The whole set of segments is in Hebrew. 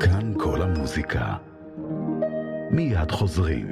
כאן כל המוזיקה. מיד חוזרים.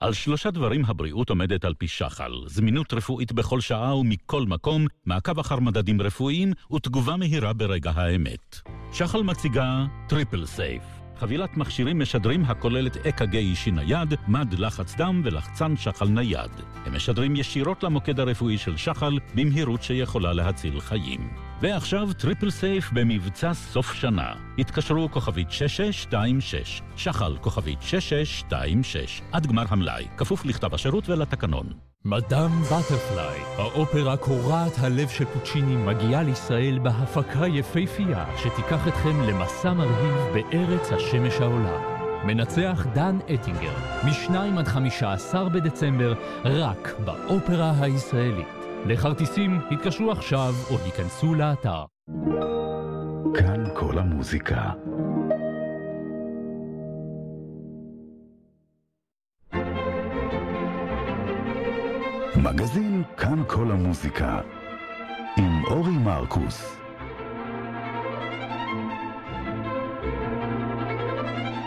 על שלושה דברים הבריאות עומדת על פי שחל, זמינות רפואית בכל שעה ומכל מקום, מעקב אחר מדדים רפואיים ותגובה מהירה ברגע האמת. שחל מציגה Triple Safe. חבילת מכשירים משדרים הכוללת אק"ג אישי נייד, מד לחץ דם ולחצן שחל נייד. הם משדרים ישירות למוקד הרפואי של שחל במהירות שיכולה להציל חיים. ועכשיו Triple Safe במבצע סוף שנה. התקשרו כוכבית 6626, שחל כוכבית 6626, עד גמר המלאי, כפוף לכתב השירות ולתקנון. מדאם בטרפליי, האופרה קורעת הלב של פוצ'יני מגיעה לישראל בהפקה יפהפייה שתיקח אתכם למסע מרהיב בארץ השמש העולה. מנצח דן אטינגר, מ-2 עד 15 בדצמבר, רק באופרה הישראלית. לכרטיסים התקשרו עכשיו או היכנסו לאתר. כאן כל המוזיקה. מגזין כאן כל המוזיקה עם אורי מרקוס.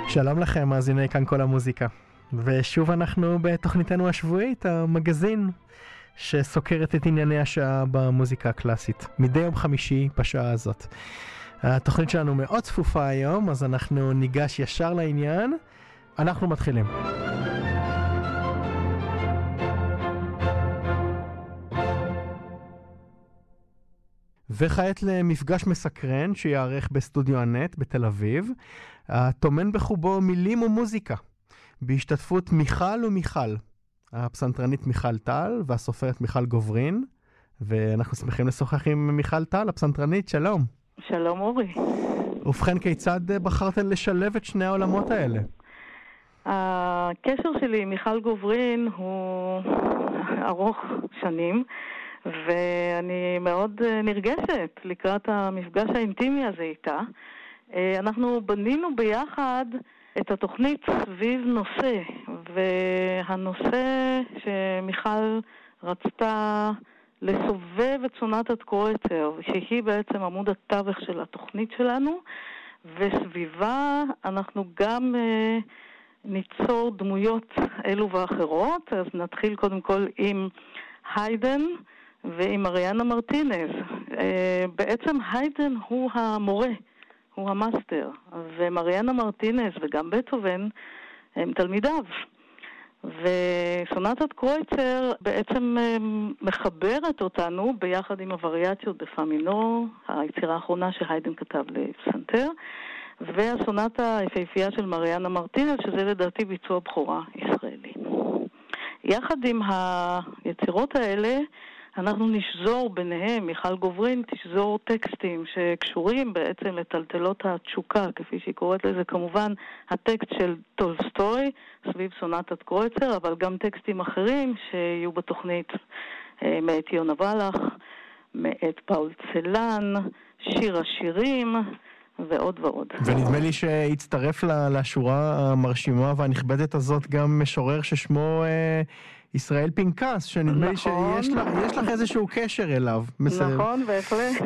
שלום לכם, מאזיני כאן כל המוזיקה. ושוב אנחנו בתוכניתנו השבועית, המגזין שסוקרת את ענייני השעה במוזיקה הקלאסית. מדי יום חמישי בשעה הזאת. התוכנית שלנו מאוד צפופה היום, אז אנחנו ניגש ישר לעניין. אנחנו מתחילים. וכעת למפגש מסקרן שיערך בסטודיו הנט בתל אביב, הטומן בחובו מילים ומוזיקה, בהשתתפות מיכל ומיכל, הפסנתרנית מיכל טל והסופרת מיכל גוברין, ואנחנו שמחים לשוחח עם מיכל טל, הפסנתרנית, שלום. שלום אורי. ובכן, כיצד בחרתן לשלב את שני העולמות האלה? הקשר שלי עם מיכל גוברין הוא ארוך שנים. ואני מאוד אה, נרגשת לקראת המפגש האינטימי הזה איתה. אה, אנחנו בנינו ביחד את התוכנית סביב נושא, והנושא שמיכל רצתה לסובב את סונטת קרויצר, שהיא בעצם עמוד התווך של התוכנית שלנו, וסביבה אנחנו גם uh, ניצור דמויות אלו ואחרות. אז נתחיל קודם כל עם היידן. ועם אריאנה מרטינז. אה, בעצם היידן הוא המורה, הוא המאסטר, ומריאנה מרטינז וגם בטהובן הם תלמידיו. וסונטת קרויצר בעצם אה, מחברת אותנו ביחד עם הווריאציות בפאמינו, היצירה האחרונה שהיידן כתב לפסנתר, והסונטה היפהפייה של מריאנה מרטינז, שזה לדעתי ביצוע בכורה ישראלי. יחד עם היצירות האלה, אנחנו נשזור ביניהם, מיכל גוברין תשזור טקסטים שקשורים בעצם לטלטלות התשוקה, כפי שהיא קוראת לזה, כמובן הטקסט של טולסטוי סביב סונטת קרויצר, אבל גם טקסטים אחרים שיהיו בתוכנית אה, מאת יונה ולך, מאת פאול צלן, שיר השירים. ועוד ועוד. ונדמה לי שהצטרף לשורה המרשימה והנכבדת הזאת גם משורר ששמו אה, ישראל פנקס, שנדמה לי נכון. שיש לך, לך איזשהו קשר אליו. נכון, בהחלט.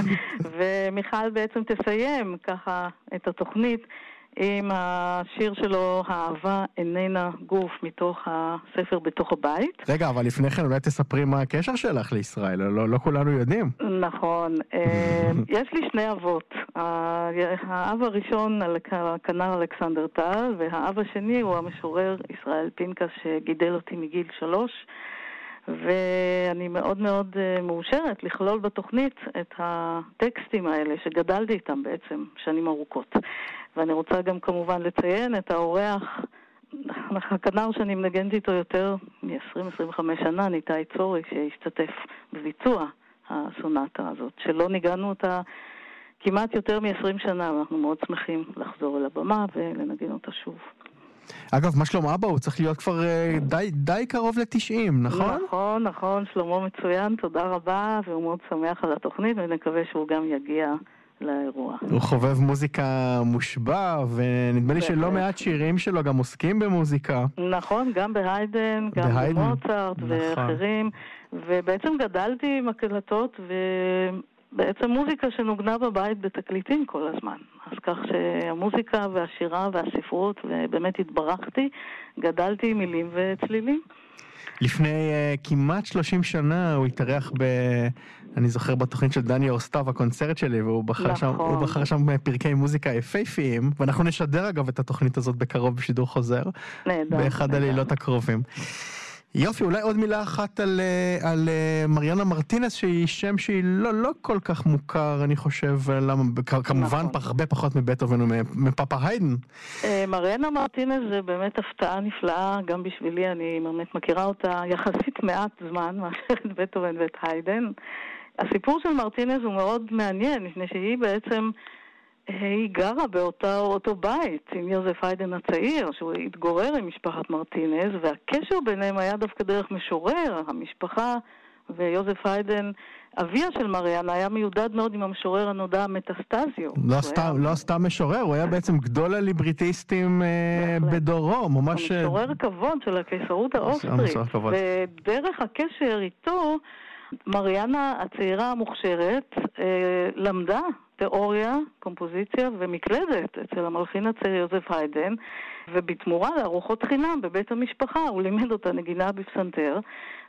ומיכל בעצם תסיים ככה את התוכנית עם השיר שלו, האהבה איננה גוף, מתוך הספר בתוך הבית. רגע, אבל לפני כן אולי תספרי מה הקשר שלך לישראל, לא, לא כולנו יודעים. נכון. אה, יש לי שני אבות. האב הראשון, הכנר אלכסנדר טל, והאב השני הוא המשורר ישראל פינקס, שגידל אותי מגיל שלוש. ואני מאוד מאוד אה, מאושרת לכלול בתוכנית את הטקסטים האלה שגדלתי איתם בעצם שנים ארוכות. ואני רוצה גם כמובן לציין את האורח, הכנר שאני מנגנת איתו יותר מ-20-25 שנה, ניתאי צורי, שהשתתף בביצוע הסונטה הזאת, שלא ניגענו אותה כמעט יותר מ-20 שנה, ואנחנו מאוד שמחים לחזור אל הבמה ולנגן אותה שוב. אגב, מה שלום אבא? הוא צריך להיות כבר uh, די, די קרוב ל-90, נכון? נכון, נכון, שלמה מצוין, תודה רבה, והוא מאוד שמח על התוכנית, ונקווה שהוא גם יגיע לאירוע. הוא חובב מוזיקה מושבע, ונדמה לי שלא מעט שירים שלו גם עוסקים במוזיקה. נכון, גם בהיידן, גם במוצרט נכון. ואחרים, ובעצם גדלתי עם הקלטות, ו... בעצם מוזיקה שנוגנה בבית בתקליטים כל הזמן. אז כך שהמוזיקה והשירה והספרות, ובאמת התברכתי, גדלתי עם מילים וצלילים. לפני uh, כמעט 30 שנה הוא התארח ב... אני זוכר בתוכנית של דני אורסטב, הקונצרט שלי, והוא בחר, נכון. שם, הוא בחר שם פרקי מוזיקה יפהפיים, ואנחנו נשדר אגב את התוכנית הזאת בקרוב בשידור חוזר. נהדר. באחד הלילות הקרובים. יופי, אולי עוד מילה אחת על, אה, על אה, מריאנה מרטינס, שהיא שם שהיא לא, לא כל כך מוכר, אני חושב, למה, כמובן נכון. הרבה פחות מבטהובן ומפאפה היידן. אה, מריאנה מרטינס זה באמת הפתעה נפלאה, גם בשבילי, אני באמת מכירה אותה יחסית מעט זמן מאשר את בטהובן ואת היידן. הסיפור של מרטינס הוא מאוד מעניין, מפני שהיא בעצם... היא גרה באותו בית עם יוזף היידן הצעיר, שהוא התגורר עם משפחת מרטינז, והקשר ביניהם היה דווקא דרך משורר. המשפחה ויוזף היידן, אביה של מריאנה, היה מיודד מאוד עם המשורר הנודע מטסטזיו. לא, סתם, היה... לא סתם משורר, הוא היה בעצם גדול הליבריטיסטים אה, בדורו, ממש... אה, המשורר כבוד של הקיסרות האוסטרית. ודרך הקשר איתו... מריאנה הצעירה המוכשרת אה, למדה תיאוריה, קומפוזיציה ומקלדת אצל המלחין הצעיר יוזף היידן, ובתמורה לארוחות חינם בבית המשפחה הוא לימד אותה נגינה בפסנתר,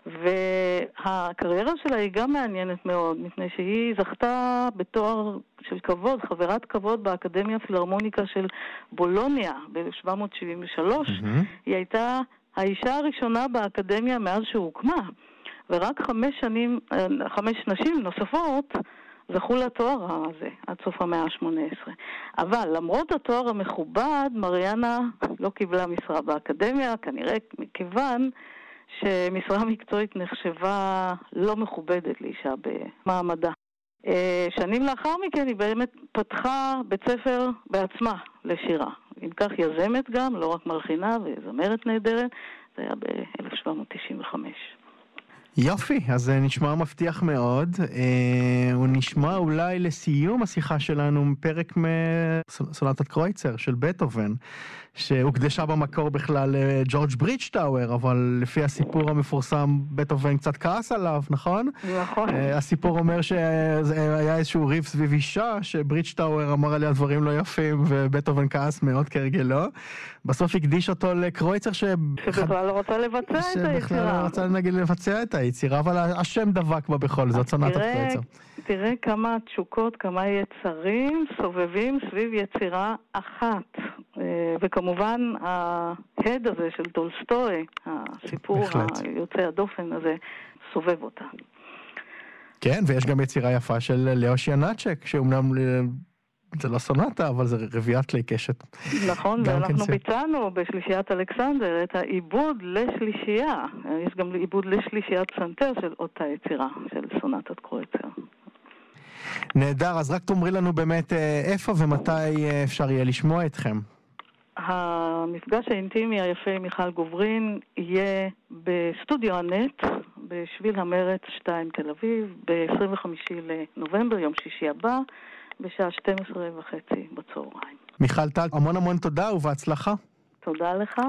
והקריירה שלה היא גם מעניינת מאוד, מפני שהיא זכתה בתואר של כבוד, חברת כבוד באקדמיה הפילהרמוניקה של בולוניה ב-1773. Mm-hmm. היא הייתה האישה הראשונה באקדמיה מאז שהוקמה. ורק חמש שנים, אה, חמש נשים נוספות זכו לתואר הזה עד סוף המאה ה-18. אבל למרות התואר המכובד, מריאנה לא קיבלה משרה באקדמיה, כנראה מכיוון שמשרה מקצועית נחשבה לא מכובדת לאישה במעמדה. אה, שנים לאחר מכן היא באמת פתחה בית ספר בעצמה לשירה. אם כך יזמת גם, לא רק מלחינה וזמרת נהדרת, זה היה ב-1795. יופי, אז זה נשמע מבטיח מאוד. אה, הוא נשמע אולי לסיום השיחה שלנו פרק מסונטת קרויצר של בטהובן, שהוקדשה במקור בכלל לג'ורג' ברידג'טאואר, אבל לפי הסיפור המפורסם, בטהובן קצת כעס עליו, נכון? נכון. אה, הסיפור אומר שהיה איזשהו ריב סביב אישה, שברידג'טאואר אמר עליה דברים לא יפים, ובטהובן כעס מאוד כהרגלו. בסוף הקדיש אותו לקרויצר ש... שבכלל לא רוצה לבצע את היצירה. שבכלל לא רוצה נגיד לבצע את היצירה, אבל השם דבק בה בכל זאת, סונטת קרויצר. תראה כמה תשוקות, כמה יצרים סובבים סביב יצירה אחת. אה, וכמובן ההד הזה של טולסטוי, הסיפור היוצא הדופן הזה, סובב אותה. כן, ויש גם יצירה יפה של לאוש ינאצ'ק, שאומנם זה לא סונטה, אבל זה רביעיית כלי קשת. נכון, ואנחנו כן ביצענו בשלישיית אלכסנדר את העיבוד לשלישייה. יש גם עיבוד לשלישיית פסנתר של אותה יצירה, של סונטת קרויצר. נהדר, אז רק תאמרי לנו באמת אה, איפה ומתי אה, אפשר יהיה לשמוע אתכם. המפגש האינטימי היפה עם מיכל גוברין יהיה בסטודיו הנט, בשביל המרץ 2 תל אביב, ב-25 לנובמבר, יום שישי הבא. בשעה 12 וחצי בצהריים. מיכל טל, המון המון תודה ובהצלחה. תודה לך.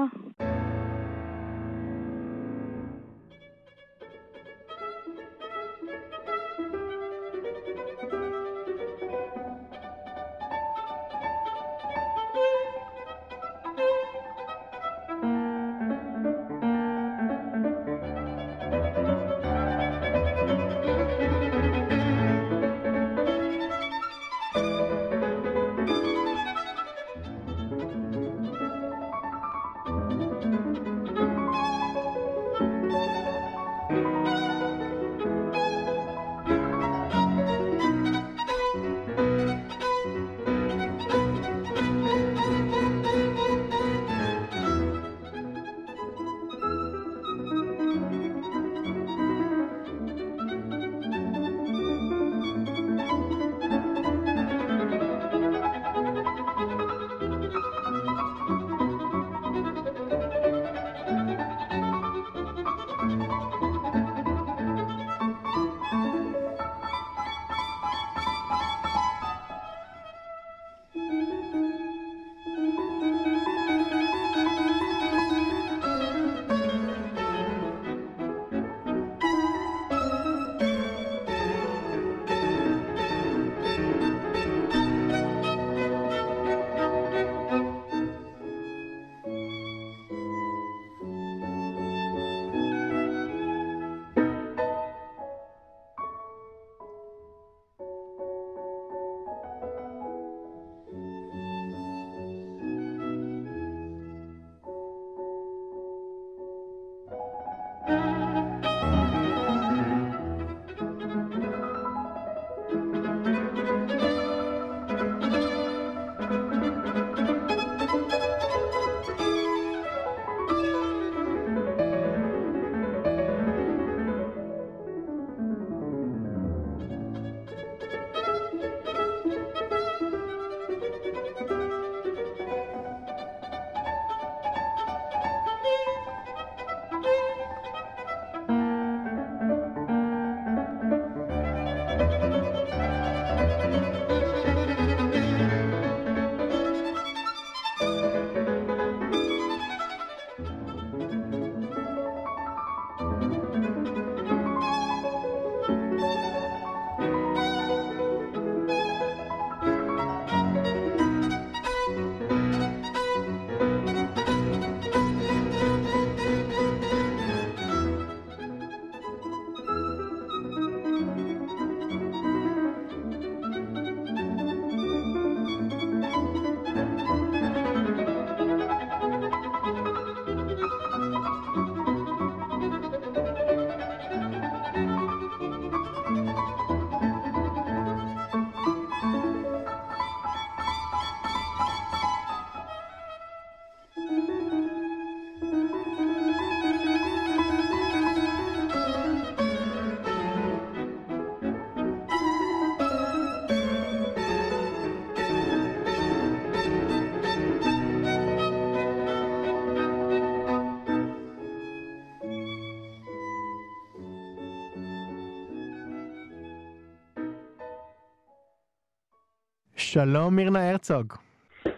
שלום מירנה הרצוג.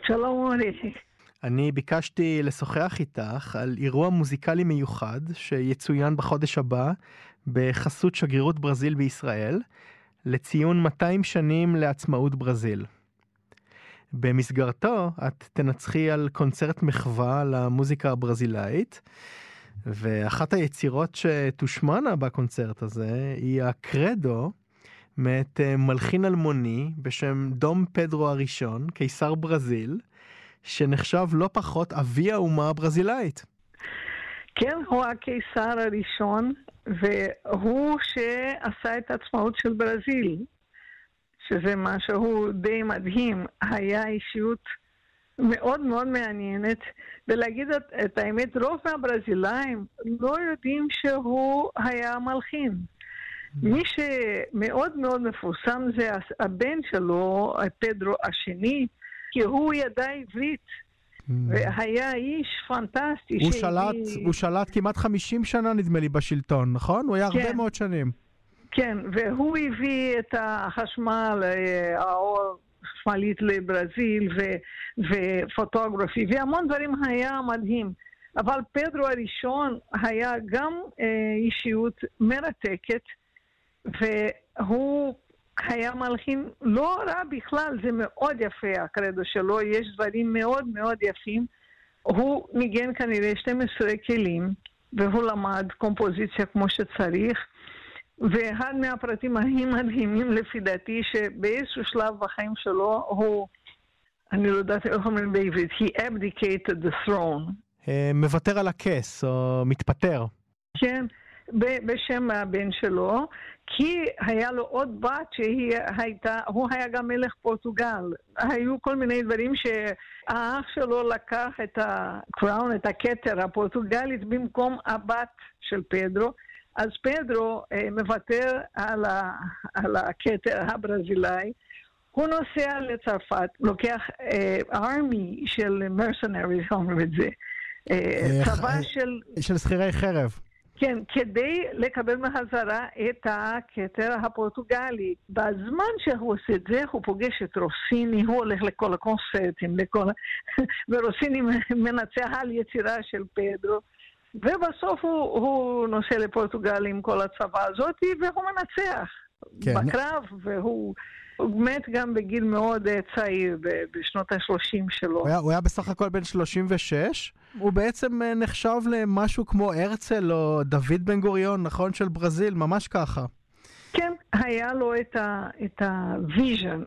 שלום אורי. אני ביקשתי לשוחח איתך על אירוע מוזיקלי מיוחד שיצוין בחודש הבא בחסות שגרירות ברזיל בישראל לציון 200 שנים לעצמאות ברזיל. במסגרתו את תנצחי על קונצרט מחווה למוזיקה הברזילאית, ואחת היצירות שתושמענה בקונצרט הזה היא הקרדו מאת אה, מלחין אלמוני בשם דום פדרו הראשון, קיסר ברזיל, שנחשב לא פחות אבי האומה הברזילאית. כן, הוא הקיסר הראשון, והוא שעשה את העצמאות של ברזיל, שזה משהו די מדהים. היה אישיות מאוד מאוד מעניינת, ולהגיד את, את האמת, רוב מהברזילאים לא יודעים שהוא היה מלחין. מי שמאוד מאוד מפורסם זה הבן שלו, פדרו השני, כי הוא ידע עברית. Mm. והיה איש פנטסטי. הוא, שלט, הוא שלט כמעט 50 שנה, נדמה לי, בשלטון, נכון? הוא היה כן. הרבה מאוד שנים. כן, והוא הביא את החשמל, אה, האור חשמלית לברזיל, ו, ופוטוגרפי, והמון דברים היה מדהים. אבל פדרו הראשון היה גם אה, אישיות מרתקת, והוא היה מלחין לא רע בכלל, זה מאוד יפה הקרדו שלו, יש דברים מאוד מאוד יפים. הוא ניגן כנראה 12 כלים, והוא למד קומפוזיציה כמו שצריך. ואחד מהפרטים הכי מדהימים לפי דעתי, שבאיזשהו שלב בחיים שלו הוא, אני לא יודעת איך אומרים בעברית, he abdicated the throne. אה, מוותר על הכס, או מתפטר. כן, בשם הבן שלו, כי היה לו עוד בת שהיא הייתה, הוא היה גם מלך פורטוגל. היו כל מיני דברים שהאח שלו לקח את הקראון, את הכתר הפורטוגלית במקום הבת של פדרו. אז פדרו אה, מוותר על, ה, על הכתר הברזילאי. הוא נוסע לצרפת, לוקח ארמי אה, של מרסנריז, אומרים את זה. אה, צבא של... של שכירי חרב. כן, כדי לקבל בחזרה את הכתר הפורטוגלי. בזמן שהוא עושה את זה, הוא פוגש את רוסיני, הוא הולך לכל הקונצרטים, לכל... ורוסיני מנצח על יצירה של פדרו. ובסוף הוא, הוא נוסע לפורטוגל עם כל הצבא הזאת, והוא מנצח כן. בקרב, והוא מת גם בגיל מאוד אה, צעיר, בשנות ה-30 שלו. הוא היה, הוא היה בסך הכל בן 36? הוא בעצם אה, נחשב למשהו כמו הרצל או דוד בן גוריון, נכון? של ברזיל, ממש ככה. כן, היה לו את ה vision.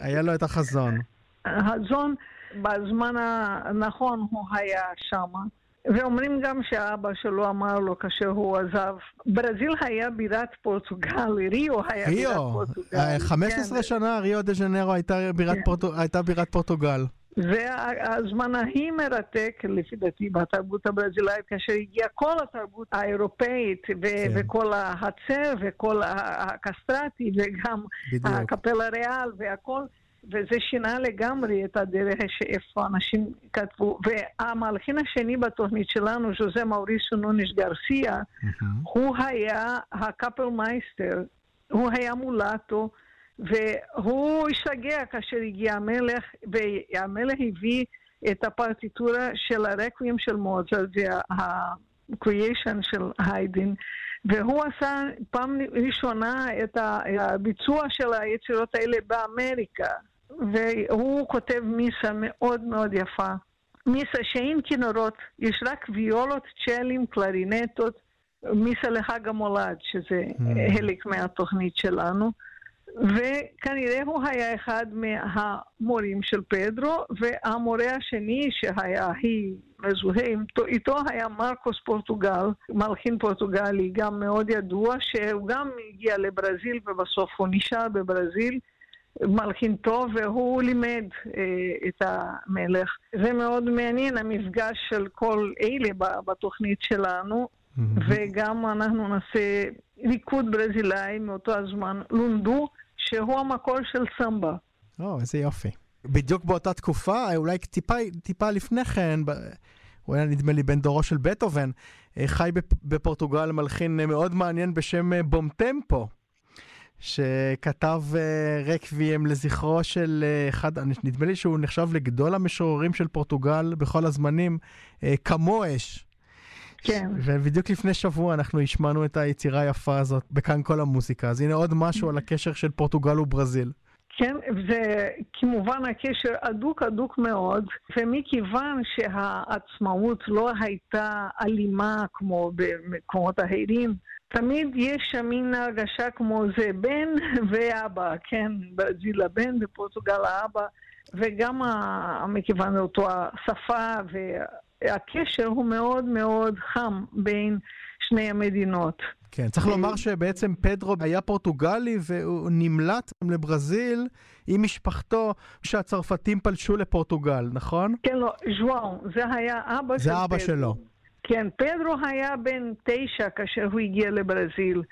היה לו את החזון. החזון, בזמן הנכון הוא היה שמה. ואומרים גם שאבא שלו אמר לו כאשר הוא עזב, ברזיל היה בירת פורטוגל, ריו היה ריו. בירת פורטוגל. 15 כן. שנה ריו דה ז'נרו הייתה בירת, כן. פורט... הייתה בירת פורטוגל. זה הזמן הכי מרתק, לפי דעתי, בתרבות הברזילאית, כאשר הגיעה כל התרבות האירופאית, ו- כן. וכל הצ'ר, וכל הקסטרטי, וגם בדיוק. הקפלה ריאל, והכל. וזה שינה לגמרי את הדרך שאיפה אנשים כתבו. והמלחין השני בתוכנית שלנו, ז'וזה מאוריסיו נוניש גרסיה, mm-hmm. הוא היה הקאפל מייסטר, הוא היה מולטו, והוא השתגע כאשר הגיע המלך, והמלך הביא את הפרטיטורה של הרקווים של מוזר, וה-creation של היידן. והוא עשה פעם ראשונה את הביצוע של היצירות האלה באמריקה. והוא כותב מיסה מאוד מאוד יפה. מיסה שאין כינורות, יש רק ויולות, צ'לים, קלרינטות, מיסה לחג המולד, שזה mm. חלק מהתוכנית שלנו. וכנראה הוא היה אחד מהמורים של פדרו, והמורה השני שהיה הכי מזוהה איתו היה מרקוס פורטוגל, מלחין פורטוגלי, גם מאוד ידוע, שהוא גם הגיע לברזיל ובסוף הוא נשאר בברזיל. מלחין טוב, והוא לימד אה, את המלך. זה מאוד מעניין, המפגש של כל אלה בתוכנית שלנו, mm-hmm. וגם אנחנו נעשה ריקוד ברזילאי מאותו הזמן, לונדו, שהוא המקור של סמבה. או, איזה יופי. בדיוק באותה תקופה, אולי טיפה, טיפה לפני כן, הוא היה נדמה לי בן דורו של בטהובן, אה, חי בפורטוגל מלחין מאוד מעניין בשם אה, בום טמפו. שכתב uh, רקוויאם לזכרו של uh, אחד, נדמה לי שהוא נחשב לגדול המשוררים של פורטוגל בכל הזמנים, uh, כמואש. כן. ובדיוק לפני שבוע אנחנו השמענו את היצירה היפה הזאת בכאן כל המוזיקה, אז הנה עוד משהו על הקשר של פורטוגל וברזיל. כן, זה כמובן הקשר הדוק הדוק מאוד, ומכיוון שהעצמאות לא הייתה אלימה כמו במקומות אחרים, תמיד יש שם מין הרגשה כמו זה בן ואבא, כן, ברזיל הבן, בפורטוגל האבא, וגם מכיוון לאותו השפה והקשר הוא מאוד מאוד חם בין שני המדינות. כן, צריך לומר שבעצם פדרו היה פורטוגלי והוא נמלט לברזיל עם משפחתו כשהצרפתים פלשו לפורטוגל, נכון? כן, לא, ז'ואר, זה היה אבא של פדרו. זה אבא שלו. כן, פדרו היה בן תשע כאשר הוא הגיע לברזיל.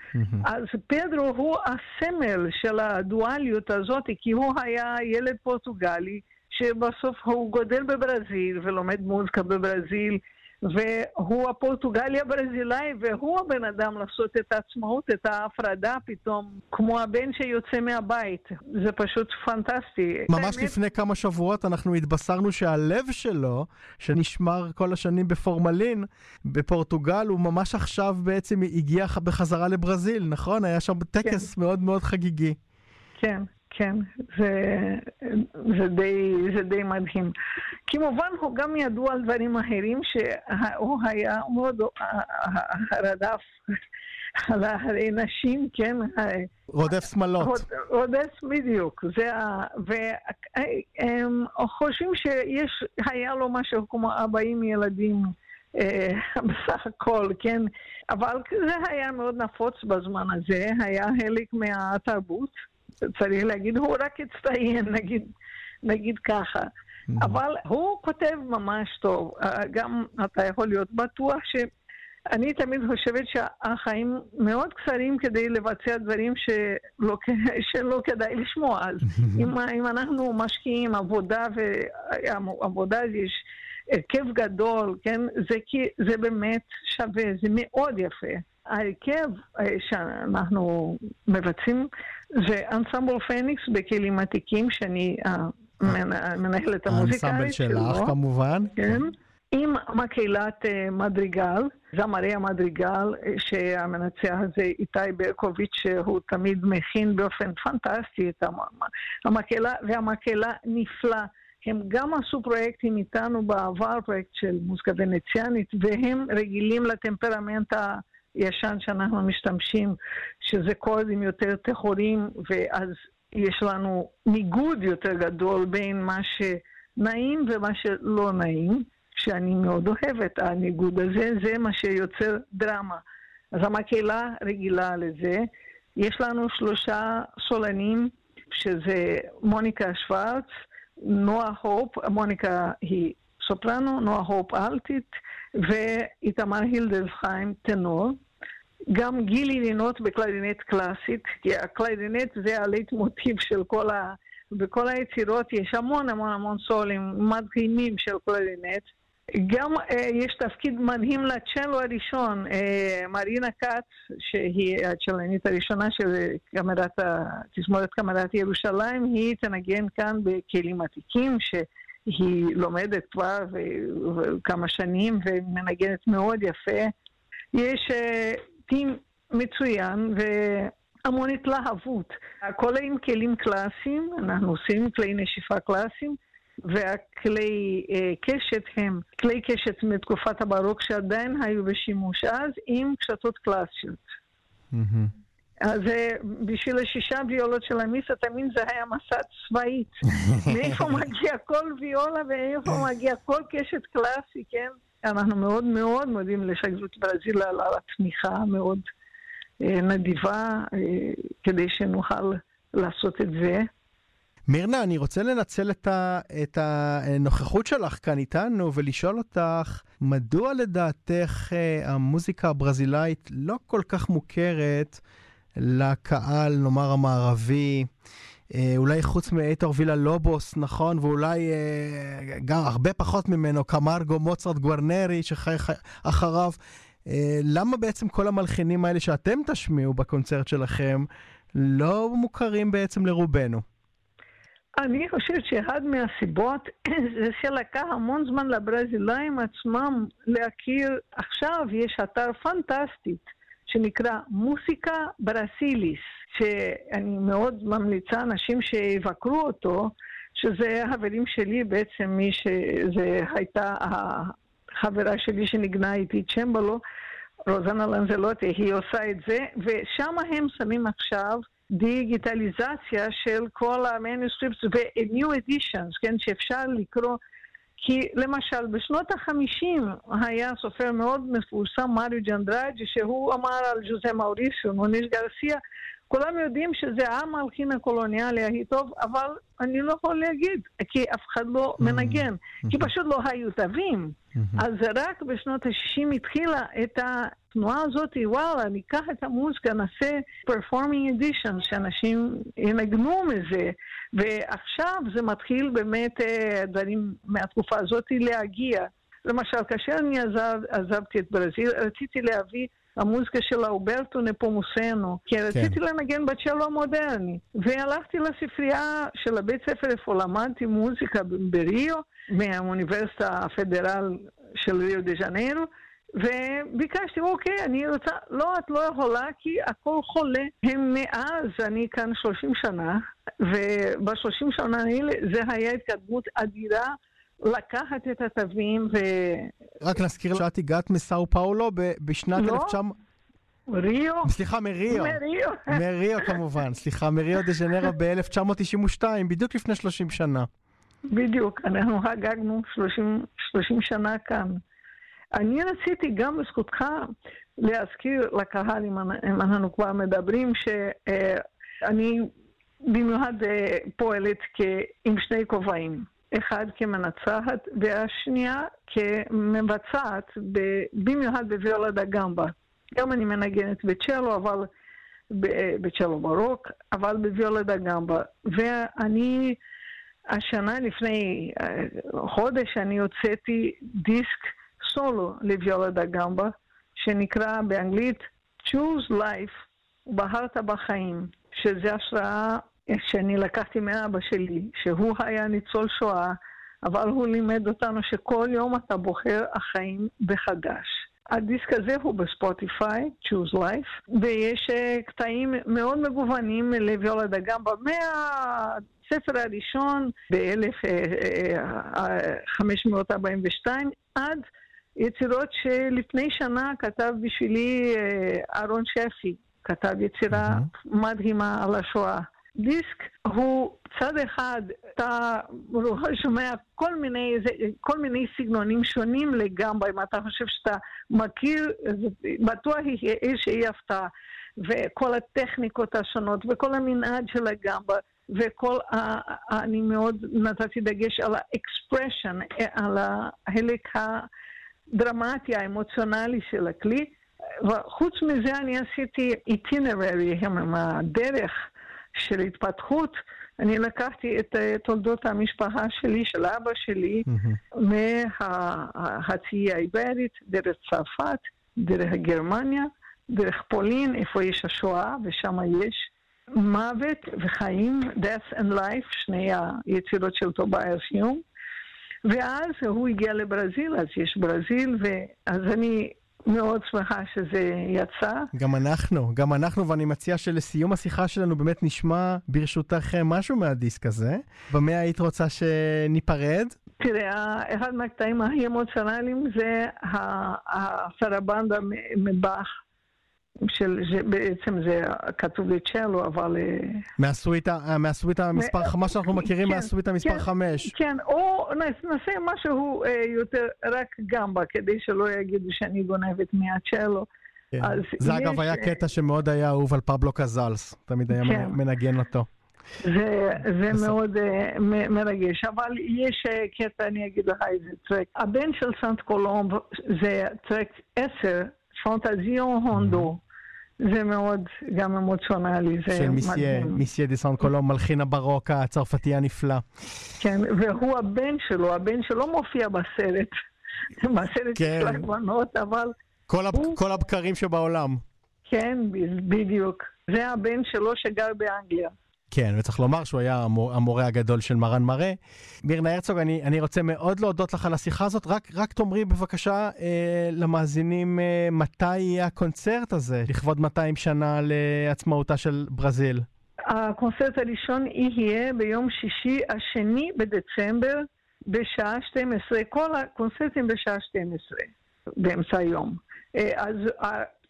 אז פדרו הוא הסמל של הדואליות הזאת, כי הוא היה ילד פורטוגלי, שבסוף הוא גודל בברזיל ולומד מוזיקה בברזיל. והוא הפורטוגלי הברזילאי, והוא הבן אדם לעשות את העצמאות, את ההפרדה פתאום, כמו הבן שיוצא מהבית. זה פשוט פנטסטי. ממש האמת... לפני כמה שבועות אנחנו התבשרנו שהלב שלו, שנשמר כל השנים בפורמלין, בפורטוגל, הוא ממש עכשיו בעצם הגיע בחזרה לברזיל, נכון? היה שם טקס כן. מאוד מאוד חגיגי. כן. כן, זה, זה, די, זה די מדהים. כמובן, הוא גם ידוע על דברים אחרים, שהוא היה מאוד רדף על נשים, כן? רודף שמלות. רודף, בדיוק. זה ה... והם חושבים שיש, היה לו משהו כמו 40 ילדים. אה, בסך הכל, כן? אבל זה היה מאוד נפוץ בזמן הזה, היה חלק מהתרבות. צריך להגיד, הוא רק הצטיין, נגיד, נגיד ככה. אבל הוא כותב ממש טוב. אה, גם אתה יכול להיות בטוח ש... אני תמיד חושבת שהחיים מאוד קצרים כדי לבצע דברים שלא, שלא כדאי לשמוע. אז אם, אם אנחנו משקיעים עבודה, ועבודה יש הרכב גדול, כן? זה, זה באמת שווה, זה מאוד יפה. ההרכב אה, שאנחנו מבצעים זה אנסמבל פניקס בכלים עתיקים, שאני אה, מנהלת המוזיקה האנסמבל שלך כמובן. כן. עם מקהלת אה, מדריגל, זמרי המדריגל, שהמנצח הזה איתי ברקוביץ', שהוא תמיד מכין באופן פנטסטי את המקהלה, והמקהלה נפלא. הם גם עשו פרויקטים איתנו בעבר, פרויקט של מוזיקה ונציאנית, והם רגילים לטמפרמנט ה... ישן שאנחנו משתמשים, שזה קודים יותר טהורים, ואז יש לנו ניגוד יותר גדול בין מה שנעים ומה שלא נעים, שאני מאוד אוהבת, הניגוד הזה, זה מה שיוצר דרמה. אז המקהלה רגילה לזה. יש לנו שלושה סולנים, שזה מוניקה שוורץ, נועה הופ, מוניקה היא סופרנו, נועה הופ אלטית, ואיתמר הילדלסחיים טנור. גם גילי לינות בקלרינט קלאסית, כי הקלרינט זה הלית מוטיב של כל ה... בכל היצירות יש המון המון המון סולים מדהימים של קלרינט. גם uh, יש תפקיד מדהים לצ'לו הראשון, uh, מרינה כץ, שהיא הצ'לנית הראשונה של קמרת, תזמורת קמרת ירושלים, היא תנגן כאן בכלים עתיקים, ש... היא לומדת כבר כמה שנים ומנגנת מאוד יפה. יש טים מצוין והמון התלהבות. הכל עם כלים קלאסיים, אנחנו עושים כלי נשיפה קלאסיים. והכלי uh, קשת הם כלי קשת מתקופת הברוק שעדיין היו בשימוש אז עם קשתות קלאסיות. Mm-hmm. אז בשביל השישה ויולות של המיסה, תמיד זה היה מסע צבאית. מאיפה מגיע כל ויולה ואיפה מגיע כל קשת קלאסי, כן? אנחנו מאוד מאוד מודים לשגרירות ברזיל על התמיכה המאוד אה, נדיבה, אה, כדי שנוכל לעשות את זה. מירנה, אני רוצה לנצל את, ה, את הנוכחות שלך כאן איתנו ולשאול אותך, מדוע לדעתך אה, המוזיקה הברזילאית לא כל כך מוכרת לקהל, נאמר, המערבי, אה, אולי חוץ מאייטור וילה לובוס, נכון? ואולי אה, גם הרבה פחות ממנו, קמרגו, מוצרט, גוורנרי, שחי אחריו. אה, למה בעצם כל המלחינים האלה שאתם תשמיעו בקונצרט שלכם, לא מוכרים בעצם לרובנו. אני חושבת שאחד מהסיבות זה שלקח המון זמן לברזילאים עצמם להכיר, עכשיו יש אתר פנטסטית שנקרא מוסיקה ברסיליס, שאני מאוד ממליצה אנשים שיבקרו אותו, שזה החברים שלי בעצם, מי שזה הייתה החברה שלי שניגנה איתי צ'מבלו, רוזנה לנזלוטי, היא עושה את זה, ושם הם שמים עכשיו דיגיטליזציה של כל המנוסקריפטס ו-new editions, כן, שאפשר לקרוא כי למשל בשנות החמישים היה סופר מאוד מפורסם, מריו ג'נדרג'י, שהוא אמר על ז'וזה מאוריסיו, מוניש גרסיה, כולם יודעים שזה המלחין הקולוניאלי הכי טוב, אבל אני לא יכול להגיד, כי אף אחד לא mm-hmm. מנגן, כי mm-hmm. פשוט לא היו תווים. Mm-hmm. אז רק בשנות ה-60 התחילה את התנועה הזאת, וואלה, ניקח את המוזיקה, נעשה performing edition, שאנשים ינגנו מזה, ועכשיו זה מתחיל באמת אה, דברים מהתקופה הזאת להגיע. למשל, כאשר אני עזב, עזבתי את ברזיל, רציתי להביא המוזיקה של אלברטו נפומוסנו, כי כן. רציתי לנגן בצ'לו המודרני. והלכתי לספרייה של הבית ספר איפה למדתי מוזיקה בריו, מהאוניברסיטה הפדרל של ריו דה ז'נרו, וביקשתי, אוקיי, אני רוצה, לא, את לא יכולה, כי הכל חולה. הם מאז, אני כאן 30 שנה, וב-30 שנה האלה זה היה התקדמות אדירה. לקחת את התווים ו... רק נזכיר שאת הגעת מסאו פאולו בשנת לא. 1900... ריו. סליחה, מריו. מריו. מריו כמובן, סליחה, מריו דה ז'נרה ב-1992, בדיוק לפני 30 שנה. בדיוק, אנחנו חגגנו 30, 30 שנה כאן. אני רציתי גם בזכותך להזכיר לקהל, אם אנחנו כבר מדברים, שאני במיוחד אה, פועלת עם שני כובעים. אחד כמנצחת והשנייה כמבצעת, במיוחד בוויולה דה גמבה. גם אני מנגנת בצ'לו, אבל בצ'לו ברוק, אבל בוויולה דה גמבה. ואני, השנה לפני אה, חודש, אני הוצאתי דיסק סולו לוויולה דה גמבה, שנקרא באנגלית Choose Life, בחרת בחיים, שזה השראה שאני לקחתי מאבא שלי, שהוא היה ניצול שואה, אבל הוא לימד אותנו שכל יום אתה בוחר החיים בחדש. הדיסק הזה הוא בספוטיפיי, Choose Life, ויש אה, קטעים מאוד מגוונים לוויולה דגם מהספר הראשון ב-1542 עד יצירות שלפני שנה כתב בשבילי אה, אהרון שפי, כתב יצירה mm-hmm. מדהימה על השואה. דיסק הוא צד אחד, אתה שומע כל מיני, כל מיני סגנונים שונים לגמרי, אם אתה חושב שאתה מכיר, בטוח שיהיה הפתעה. וכל הטכניקות השונות, וכל המנעד של הגמבה, וכל ה... אני מאוד נתתי דגש על האקספרשן, על החלק הדרמטי, האמוציונלי של הכלי. וחוץ מזה אני עשיתי איטינררי, הדרך של התפתחות, אני לקחתי את uh, תולדות המשפחה שלי, של אבא שלי, mm-hmm. מהחצי האיברית, דרך צרפת, דרך גרמניה, דרך פולין, איפה יש השואה, ושם יש מוות וחיים, death and life, שני היצירות של טובייס יום. ואז הוא הגיע לברזיל, אז יש ברזיל, ואז אני מאוד שמחה שזה יצא. גם אנחנו, גם אנחנו, ואני מציע שלסיום השיחה שלנו באמת נשמע ברשותך משהו מהדיסק הזה. במה היית רוצה שניפרד? תראה, אחד מהקטעים הכי אמוציונליים זה הסרבנדה מבאך. של, בעצם זה כתוב לצ'לו, אבל... אה, מהסוויטה, אה, מהסוויטה מספר, מה שאנחנו מכירים כן, מהסוויטה מספר כן, 5. כן, או נעשה משהו אה, יותר רק גמבה, כדי שלא יגידו שאני גונבת מהצ'לו. כן. זה יש, אגב היה קטע שמאוד היה אהוב על פבלו קזאלס, תמיד היה כן. מנגן אותו. זה, זה מאוד uh, מרגש, אבל יש uh, קטע, אני אגיד לך איזה track. הבן של סנט קולומב זה track 10, פנטזי און רונדו. זה מאוד גם אמוציונלי, זה של מסיה, מסיה דה סן קולומב, מלחין הברוק הצרפתי הנפלא. כן, והוא הבן שלו, הבן שלו מופיע בסרט. בסרט כן. של הגבנות, אבל... כל, הוא... כל הבקרים שבעולם. כן, בדיוק. זה הבן שלו שגר באנגליה. כן, וצריך לומר שהוא היה המור, המורה הגדול של מרן מראה. מירנה הרצוג, אני, אני רוצה מאוד להודות לך על השיחה הזאת. רק, רק תאמרי בבקשה אה, למאזינים אה, מתי יהיה הקונצרט הזה, לכבוד 200 שנה לעצמאותה של ברזיל. הקונצרט הראשון יהיה ביום שישי השני בדצמבר בשעה 12, כל הקונצרטים בשעה 12, באמצע היום. אה, אז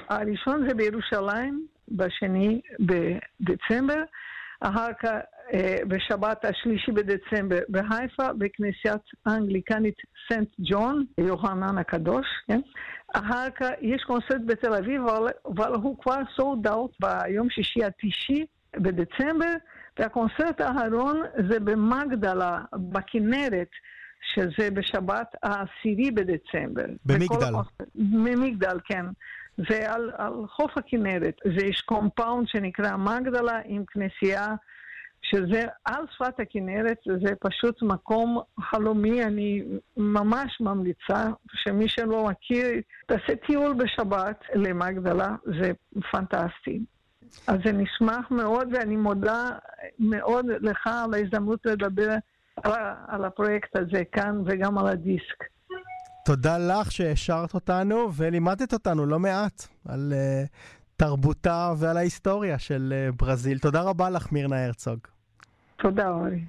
הראשון זה בירושלים, בשני בדצמבר, אחר כך אה, בשבת השלישי בדצמבר בחיפה, בכנסיית האנגליקנית סנט ג'ון, יוחנן הקדוש, כן? אחר כך יש קונצרט בתל אביב, אבל, אבל הוא כבר סולד אאוט ביום שישי התשעי בדצמבר, והקונצרט האחרון זה במגדלה, בכנרת. שזה בשבת העשירי בדצמבר. במגדל. במגדל, כן. זה על, חוף הכנרת. זה יש compound שנקרא מגדלה עם כנסייה שזה על שפת הכנרת, זה פשוט מקום חלומי, אני ממש ממליצה שמי שלא מכיר, תעשה טיול בשבת למגדלה, זה פנטסטי. אז זה נשמח מאוד, ואני מודה מאוד לך על ההזדמנות לדבר על הפרויקט הזה כאן וגם על הדיסק. תודה לך שהשארת אותנו ולימדת אותנו לא מעט על uh, תרבותה ועל ההיסטוריה של uh, ברזיל. תודה רבה לך, מירנה הרצוג. תודה, אורי.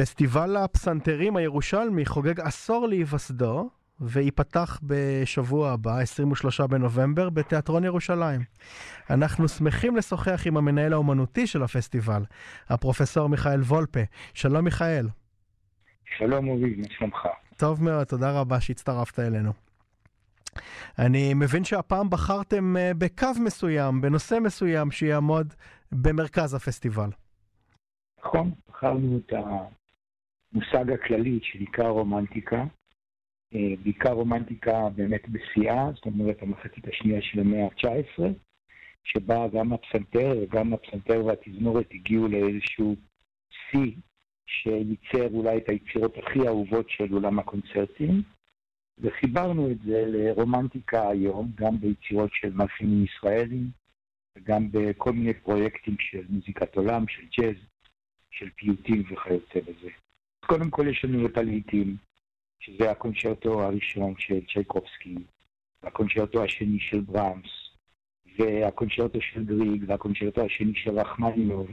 פסטיבל הפסנתרים הירושלמי חוגג עשור להיווסדו, וייפתח בשבוע הבא, 23 בנובמבר, בתיאטרון ירושלים. אנחנו שמחים לשוחח עם המנהל האומנותי של הפסטיבל, הפרופסור מיכאל וולפה. שלום מיכאל. שלום אורי, מה שלומך? טוב מאוד, תודה רבה שהצטרפת אלינו. אני מבין שהפעם בחרתם אה, בקו מסוים, בנושא מסוים שיעמוד במרכז הפסטיבל. נכון, בחרנו את המושג הכללי עיקר רומנטיקה, אה, בעיקר רומנטיקה באמת בשיאה, זאת אומרת המחצית השנייה של המאה ה-19, שבה גם הפסנתר וגם הפסנתר והתזמורת הגיעו לאיזשהו שיא שייצר אולי את היצירות הכי אהובות של עולם הקונצרטים, וחיברנו את זה לרומנטיקה היום, גם ביצירות של מאפיינים ישראלים, וגם בכל מיני פרויקטים של מוזיקת עולם, של ג'אז. של פיוטים וכיוצא בזה. קודם כל יש לנו את הלעיתים, שזה הקונצ'רטו הראשון של צ'ייקובסקי, הקונצ'רטו השני של ברמס, והקונצ'רטו של גריג, והקונצ'רטו השני של רחמנינוב,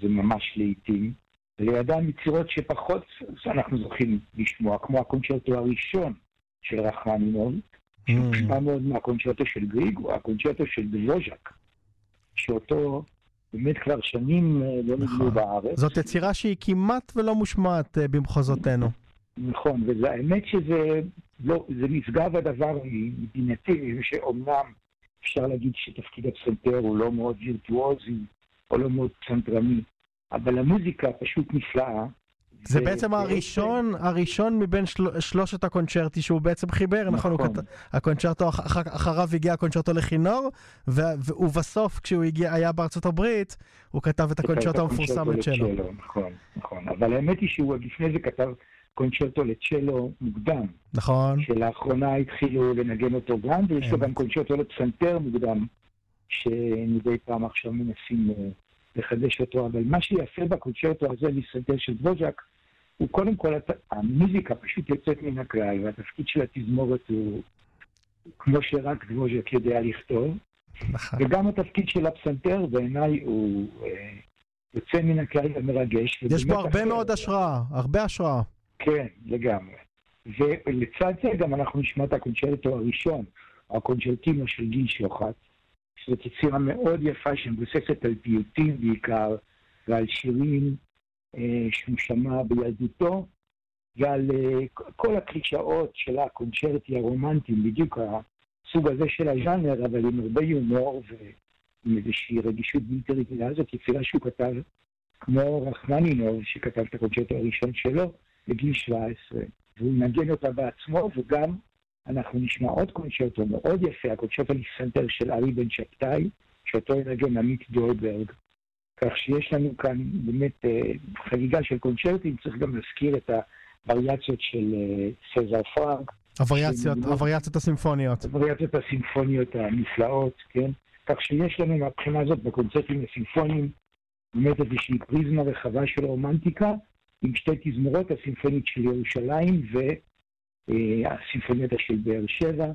זה ממש לעיתים. ולידם יצירות שפחות אנחנו זוכים לשמוע, כמו הקונצ'רטו הראשון של רחמנינוב, שמושפע mm. מאוד מהקונצ'רטו של גריג, או הקונצ'רטו של דבוז'ק, שאותו באמת כבר שנים אה, לא נגלו נכון. בארץ. זאת יצירה שהיא כמעט ולא מושמעת אה, במחוזותינו. נכון, והאמת שזה לא, זה נשגב הדבר מדינתי, שאומנם אפשר להגיד שתפקיד הפסנתר הוא לא מאוד וירטואוזי, או לא מאוד פסנתרני, אבל המוזיקה פשוט נפלאה. זה ו... בעצם הראשון, הראשון מבין של... שלושת הקונצ'רטי שהוא בעצם חיבר, נכון? נכון. כת... הקונצ'רטו, אח... אחריו הגיע הקונצ'רטו לכינור, ו... ובסוף כשהוא הגיע, היה בארצות הברית, הוא כתב את הקונצ'רטו המפורסם לצ'לו. נכון, נכון. אבל האמת היא שהוא לפני זה כתב קונצ'רטו לצ'לו מוקדם. נכון. שלאחרונה התחילו לנגן אותו גם, ויש לו גם קונצ'רטו לפסנתר מוקדם, שמדי פעם עכשיו מנסים אה, לחדש אותו, אבל מה שיפה בקונצ'רטו הזה לפסנתר של דבוז'ק, הוא קודם כל, המוזיקה פשוט יוצאת מן הכלל, והתפקיד של התזמורת הוא כמו שרק דבוז'ק יודע לכתוב. נכון. וגם התפקיד של הפסנתר בעיניי הוא אה, יוצא מן הכלל ומרגש. יש בו הרבה מאוד השראה, הרבה השראה. כן, לגמרי. ולצד זה גם אנחנו נשמע את הקונצ'רטו הראשון, הקונצ'רטינו של גיל שוחט, שזאת יצירה מאוד יפה שמבוססת על פיוטים בעיקר, ועל שירים שהוא שמע בילדותו, ועל אה, כל הקלישאות של הקונצ'רטי הרומנטיים, בדיוק הסוג הזה של הז'אנר, אבל עם הרבה יומור ועם איזושהי רגישות בלתי רגילה. זאת יצירה שהוא כתב כמו רחמנינוב, שכתב את הקונצ'רטו הראשון שלו, בגיל 17, והוא מנגן אותה בעצמו, וגם אנחנו נשמע עוד קונצ'רטו מאוד יפה, הקונצ'רטו לסנטר של ארי בן שבתאי, שאותו ינגן עמית דולברג. כך שיש לנו כאן באמת אה, חגיגה של קונצ'רטים, צריך גם להזכיר את הווריאציות של אה, סזר פרנק. הווריאציות, הווריאציות הסימפוניות. הווריאציות הסימפוניות הנפלאות, כן? כך שיש לנו מהבחינה הזאת בקונצרטים הסימפוניים באמת איזושהי פריזמה רחבה של רומנטיקה, עם שתי תזמורות, הסימפונית של ירושלים והסימפוניה של באר שבע.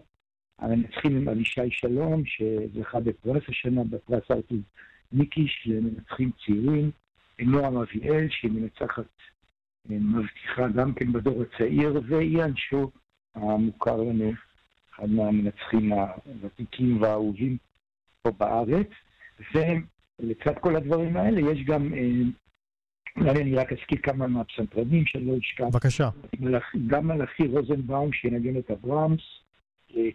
המנצחים הם אבישי שלום, שזכה בפרס השנה, בפרס ארטוב ניקיש למנצחים צעירים, נועם אביאל, שהיא מנצחת אה, מבטיחה גם כן בדור הצעיר, ואיאן שו, המוכר לנו, אחד מהמנצחים הוותיקים והאהובים פה בארץ. ולצד כל הדברים האלה יש גם אה, אולי אני רק אזכיר כמה מהפסנתרנים שלא אשכח. בבקשה. גם מלאכי רוזנבאום שינגן את אברהמס, אה,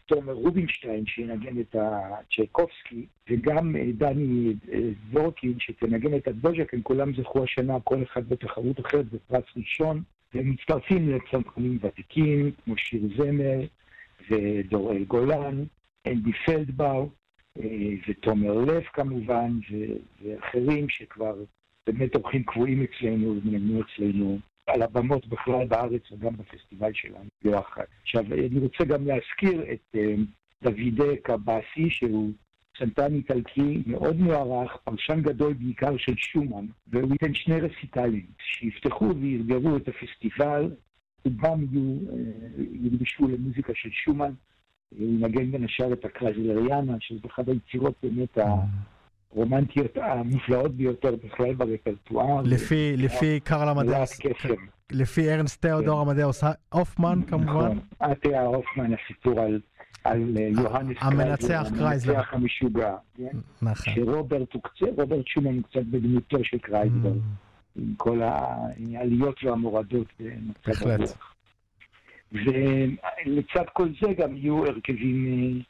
תומר רובינשטיין שינגן את הצ'ייקובסקי, וגם אה, דני אה, שתנגן את הדבוז'ק, הם כולם זכו השנה, כל אחד בתחרות אחרת בפרס ראשון, והם מצטרפים לפסנתרנים ותיקים, כמו שיר זמר ודוראל גולן, אנדי פלדבאו, ותומר לב כמובן, ואחרים שכבר באמת אורחים קבועים אצלנו ומנגנו אצלנו על הבמות בכלל בארץ וגם בפסטיבל שלנו, לא אחת. עכשיו, אני רוצה גם להזכיר את uh, דוידי קבאסי, שהוא צנתן איטלקי מאוד מוערך, פרשן גדול בעיקר של שומן, והוא ייתן שני רסיטלים שיפתחו וירגרו את הפסטיבל, רובם יוקדשו למוזיקה של שומן. הוא ינגן בין השאר את הקרזלריאנה, שזו אחת היצירות באמת ה... הרומנטיות המופלאות ביותר בכלל ברפרטואר. לפי, לפי קרל אמדאוס, לפי ארנסט תיאודור כן. אמדאוס הופמן כמובן. נכון, אי.טי.איי הופמן, הסיפור על, על אה, יוהנס המנצח קרייזלר. המנצח המשוגע. כן? נכון. שרוברט הוא קצת, רוברט שומן הוא קצת בדמותו של קרייזלר. Mm. עם כל העליות והמורדות במצב הרוח. ולצד כל זה גם יהיו הרכבים אה,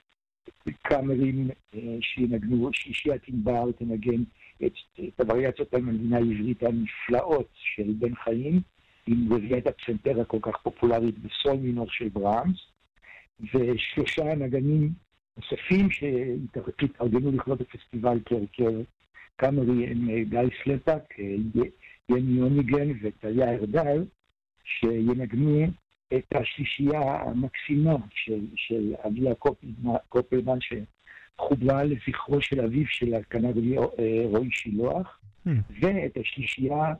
קאמרים אה, שינגנו, שישיית ענבר תנגן את, את הווריאציות על מנגינה העברית הנפלאות של בן חיים, עם רביעיית הפסנתר הכל כך פופולרית בסול מינור של ברהמס, ושלושה נגנים נוספים שהתארגנו לכבוד הפסטיבל כהרכב קאמרי הם אה, גיא סלפק, אה, יני יוניגן וטליה ארדל, שינגנו את השלישייה המקסימה של, של אביה קופלמן, שחוברה לזכרו של אביו של הקנדי אה, רועי שילוח, hmm. ואת השלישייה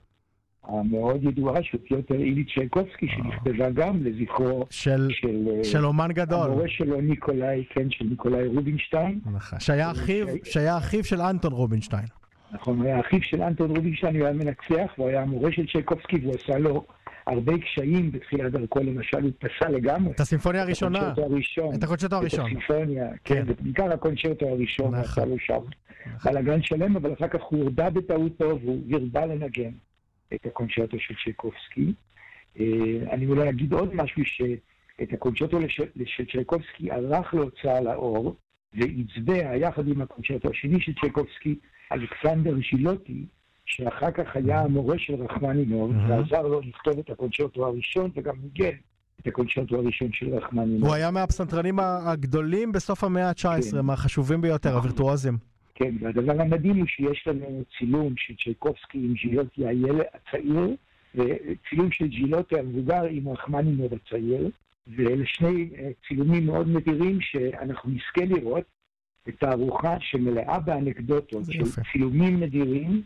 המאוד ידועה של פיוטר איליץ' שייקובסקי, שנכתבה גם לזכרו של, של, אה, של אומן גדול. המורה שלו ניקולאי, כן, של ניקולאי רובינשטיין. נכון, שהיה אחיו, שהיה אחיו של אנטון רובינשטיין. נכון, הוא היה אחיו של אנטון רובינשטיין, הוא היה מנצח, והוא היה המורה של שייקובסקי, והוא עשה לו הרבה קשיים בתחילת דרכו, למשל הוא פסל לגמרי. את הסימפוניה הראשונה. את הקונצ'רטו הראשון. את הקונצ'רטו הראשון. את הסימפוניה, כן, כן. בעיקר הקונצ'רטו הראשון, נכון. עשה לו שם נכון. בלאגן שלם, אבל אחר כך הוא הודה בטעותו והוא הרבה לנגן את הקונצ'רטו של צ'ייקובסקי. אה, אני אולי אגיד עוד משהו, שאת הקונצ'רטו של צ'ייקובסקי ערך להוצאה לאור, ואצבע יחד עם הקונצ'רטו השני של צ'ייקובסקי, אלכסנדר זילוטי, שאחר כך היה המורה של רחמנינוב, ועזר לו לכתוב את הקונצ'רטו הראשון, וגם ניגן את הקונצ'רטו הראשון של רחמנינוב. הוא היה מהפסנתרנים הגדולים בסוף המאה ה-19, כן. מהחשובים ביותר, הווירטואוזים. כן, והדבר המדהים הוא שיש לנו צילום של צ'ייקובסקי עם ג'ילוטי הילד הצעיר, וצילום של ג'ילוטי המבוגר עם רחמנינוב הצעיר, ואלה שני אה, צילומים מאוד נדירים שאנחנו נזכה לראות את תערוכה שמלאה באנקדוטות של צילומים נדירים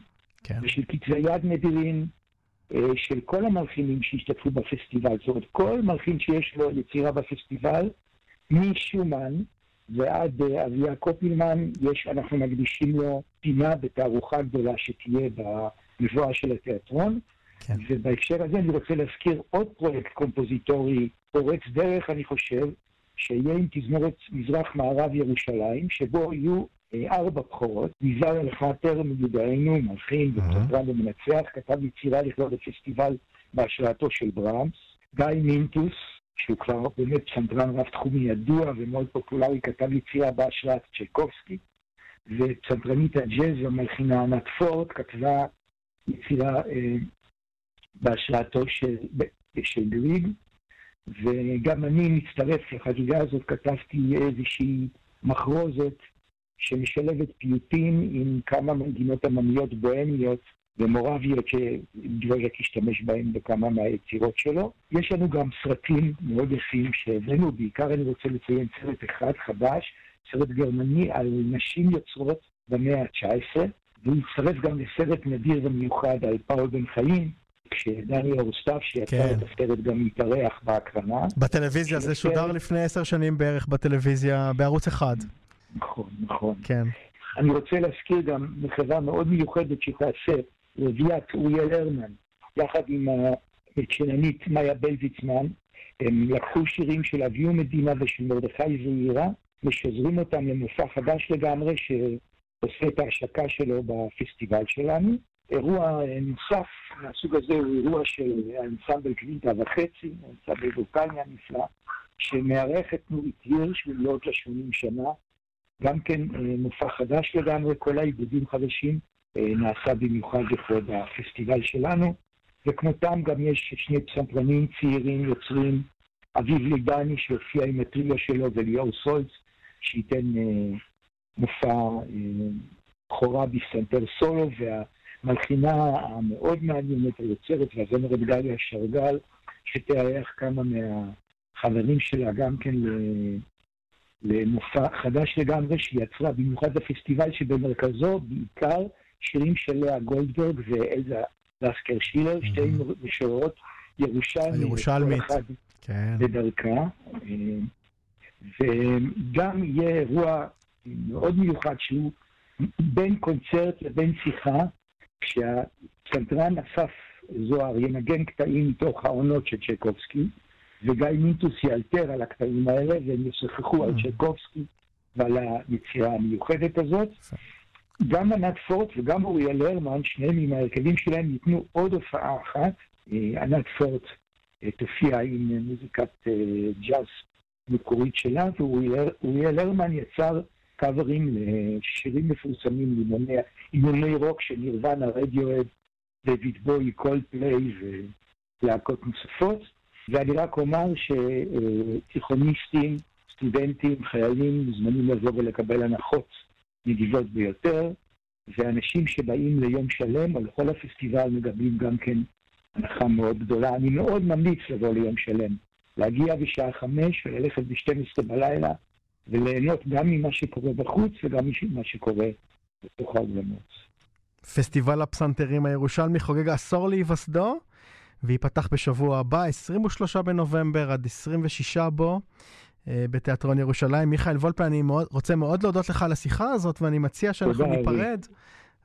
כן. ושל כתבי יד נדירים אה, של כל המלחינים שהשתתפו בפסטיבל. זאת אומרת, כל מלחין שיש לו יצירה בפסטיבל, משומן ועד אה, אביה קופילמן, יש, אנחנו מקדישים לו פינה בתערוכה גדולה שתהיה במבואה של התיאטרון. כן. ובהקשר הזה אני רוצה להזכיר עוד פרויקט קומפוזיטורי פורץ דרך, אני חושב, שיהיה עם תזמורת מזרח-מערב ירושלים, שבו יהיו ארבע בכורות. ניזר אלחטר מיודענו, מלחין ופסטרן ומנצח, כתב יצירה לכלול בפסטיבל בהשראתו של ברמס. גיא מינטוס, שהוא כבר באמת צנדרן רב-תחומי ידוע ומאוד פופולרי, כתב יצירה בהשראת צ'ייקובסקי. וצנדרנית הג'אז המלחינה ענת פורט כתבה יצירה אה, בהשראתו של, של גריג. וגם אני מצטרף לחגיגה הזאת, כתבתי איזושהי מחרוזת שמשלבת פיוטים עם כמה מנגינות עממיות בוהמיות ומורביות שדבוז'ק השתמש בהם בכמה מהיצירות שלו. יש לנו גם סרטים מאוד יפים שהבאנו, בעיקר אני רוצה לציין סרט אחד חדש, סרט גרמני על נשים יוצרות במאה ה-19, והוא הצטרף גם לסרט נדיר ומיוחד על פאול בן חיים, כשדני אורסטף, שיצא כן. את הסרט, גם מתארח בהקרנה. בטלוויזיה, זה שודר לפני עשר שנים בערך בטלוויזיה, בערוץ אחד. נכון, נכון. כן. אני רוצה להזכיר גם מחברה מאוד מיוחדת שתעשה, רביית אוריאל הרמן, יחד עם המצ'ננית מאיה בלזיצמן, הם לקחו שירים של אביהו מדינה ושל מרדכי זעירה, משזרים אותם למופע חדש לגמרי, שעושה את ההשקה שלו בפסטיבל שלנו. אירוע נוסף מהסוג הזה הוא אירוע של האנסמבל קווינטה וחצי, האנסמבל ווקאליה נפלא, שמארח את נורית הירש במלאת ל-80 שנה. גם כן אה, מופע חדש לגמרי, כל העיבודים חדשים, אה, נעשה במיוחד לכבוד הפסטיבל שלנו. וכמותם גם יש שני פסנתרנים צעירים, יוצרים, אביב ליבני שהופיע עם הטריו שלו וליאור סולץ, שייתן אה, מופע בכורה בפסנתר סולו, וה... מלחינה המאוד מעניינת, היוצרת והזמרת גליה שרגל, שתארח כמה מהחברים שלה גם כן למופע חדש לגמרי שהיא יצרה, במיוחד לפסטיבל שבמרכזו בעיקר שירים של לאה גולדברג ואלזה לסקר שילר, שתי משוררות ירושלמיות, ירושלמית, כן. בדרכה. וגם יהיה אירוע מאוד מיוחד שהוא בין קונצרט לבין שיחה, כשהפסנתרן אסף זוהר ינגן קטעים מתוך העונות של צ'ייקובסקי, וגיא מיטוס יאלתר על הקטעים האלה, והם ישוחחו על mm. צ'ייקובסקי ועל היצירה המיוחדת הזאת. גם ענת פורט וגם אוריאל הרמן, שניהם עם ההרכבים שלהם, ייתנו עוד הופעה אחת. אה, ענת פורט אה, תופיע עם מוזיקת אה, ג'אז מקורית שלה, ואוריאל הרמן יצר קאברים לשירים מפורסמים, המנוני רוק של נירוונה, רדיוהד, דיוויד בואי, קולדפליי ולהקות נוספות. ואני רק אומר שתיכוניסטים, סטודנטים, חיילים, מוזמנים לבוא ולקבל הנחות נדיבות ביותר, ואנשים שבאים ליום שלם או לכל הפסטיבל מקבלים גם כן הנחה מאוד גדולה. אני מאוד ממליץ לבוא ליום שלם, להגיע בשעה חמש וללכת ב-12 בלילה וליהנות גם ממה שקורה בחוץ וגם ממה שקורה בתוך האולמות. פסטיבל הפסנתרים הירושלמי חוגג עשור להיווסדו, וייפתח בשבוע הבא, 23 בנובמבר עד 26 בו. אה, בתיאטרון ירושלים. מיכאל וולפה, אני מאוד, רוצה מאוד להודות לך על השיחה הזאת, ואני מציע שאנחנו ניפרד,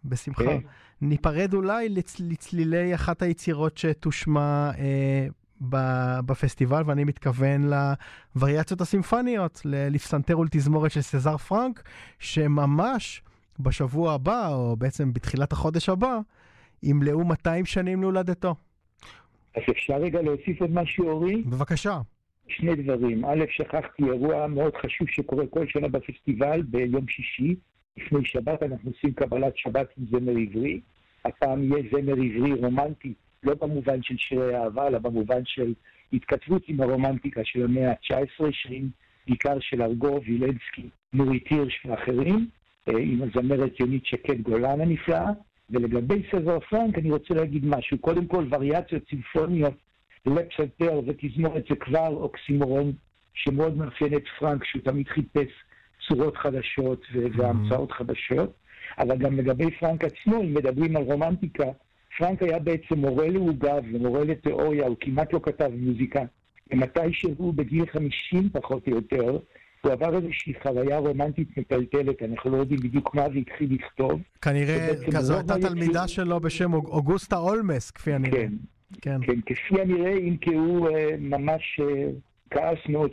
בשמחה, כן. ניפרד אולי לצ, לצלילי אחת היצירות שתושמע אה, בפסטיבל, ואני מתכוון לווריאציות הסימפניות, לפסנתר ולתזמורת של סזר פרנק, שממש בשבוע הבא, או בעצם בתחילת החודש הבא, ימלאו 200 שנים להולדתו. אז אפשר רגע להוסיף עוד משהו, אורי? בבקשה. שני דברים. א', שכחתי אירוע מאוד חשוב שקורה כל שנה בפסטיבל ביום שישי. לפני שבת אנחנו עושים קבלת שבת עם זמר עברי. הפעם יהיה זמר עברי רומנטי, לא במובן של שירי אהבה, אלא במובן של התכתבות עם הרומנטיקה של המאה ה-19, שירים בעיקר של ארגוב, וילנסקי, נורית הירש ואחרים, אה, עם הזמרת יונית שקד גולן הנפלאה. ולגבי סזר פרנק אני רוצה להגיד משהו. קודם כל, וריאציות צימפוניות לפסנתר ותזמורת זה כבר אוקסימורון שמאוד מאפיין את פרנק, שהוא תמיד חיפש צורות חדשות והמצאות חדשות. אבל גם לגבי פרנק עצמו, אם מדברים על רומנטיקה, פרנק היה בעצם מורה לעוגב ומורה לתיאוריה, הוא כמעט לא כתב מוזיקה. ומתי שהוא בגיל 50 פחות או יותר, הוא עבר איזושהי חוויה רומנטית מטלטלת, אנחנו לא יודעים בדיוק מה זה התחיל לכתוב. כנראה, כזו הייתה תלמידה שלו בשם אוגוסטה אולמס, כפי הנראה. כן, כן. כן, כפי הנראה, אם כי הוא אה, ממש אה, כעס מאוד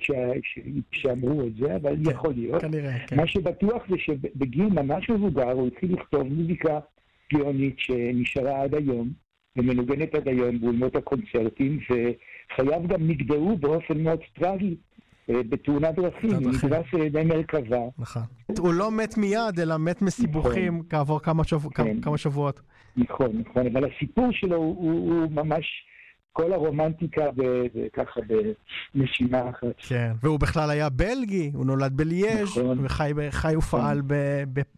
שאמרו את זה, אבל כן, יכול להיות. כנראה, כן. מה שבטוח זה שבגיל ממש מבוגר הוא התחיל לכתוב מוזיקה גאונית שנשארה עד היום, ומנוגנת עד היום באולמות הקונצרטים, וחייו גם נגדעו באופן מאוד טרגי. אה, בתאונת דרכים, נדרס על ידי מרכבה. נכון. הוא לא מת מיד, אלא מת מסיבוכים נכון. כעבור כן. כמה שבועות. נכון, נכון, אבל הסיפור שלו הוא ממש... כל הרומנטיקה וככה בנשימה אחת. כן, והוא בכלל היה בלגי, הוא נולד בליאז' נכון. וחי ופעל נכון.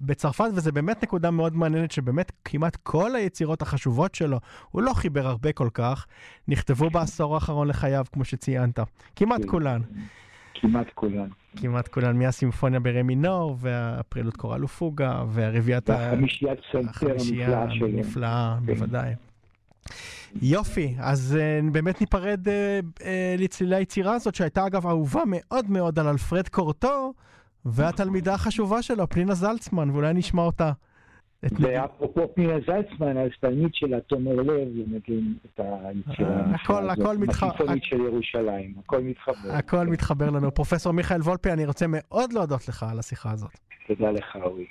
בצרפת, וזה באמת נקודה מאוד מעניינת, שבאמת כמעט כל היצירות החשובות שלו, הוא לא חיבר הרבה כל כך, נכתבו בעשור האחרון לחייו, כמו שציינת. כמעט כן. כולן. כמעט כולן. כמעט כולן, מהסימפוניה ברה מינור, והפרלוד קורל ופוגה, והרביעיית... והחמישיית פסנתר הנפלאה שלו. נפלאה, כן. בוודאי. יופי, אז uh, באמת ניפרד uh, uh, לצלילי היצירה הזאת, שהייתה אגב אהובה מאוד מאוד על אלפרד קורטו, והתלמידה החשובה שלו, פנינה זלצמן, ואולי נשמע אותה. ואפרופו פנינה זלצמן, אז תלמיד שלה, תומר לב, מבין את היצירה הכל מתחבר. של ירושלים, הכל מתחבר. הכל מתחבר לנו. פרופסור מיכאל וולפי, אני רוצה מאוד להודות לך על השיחה הזאת. תודה לך, אורי.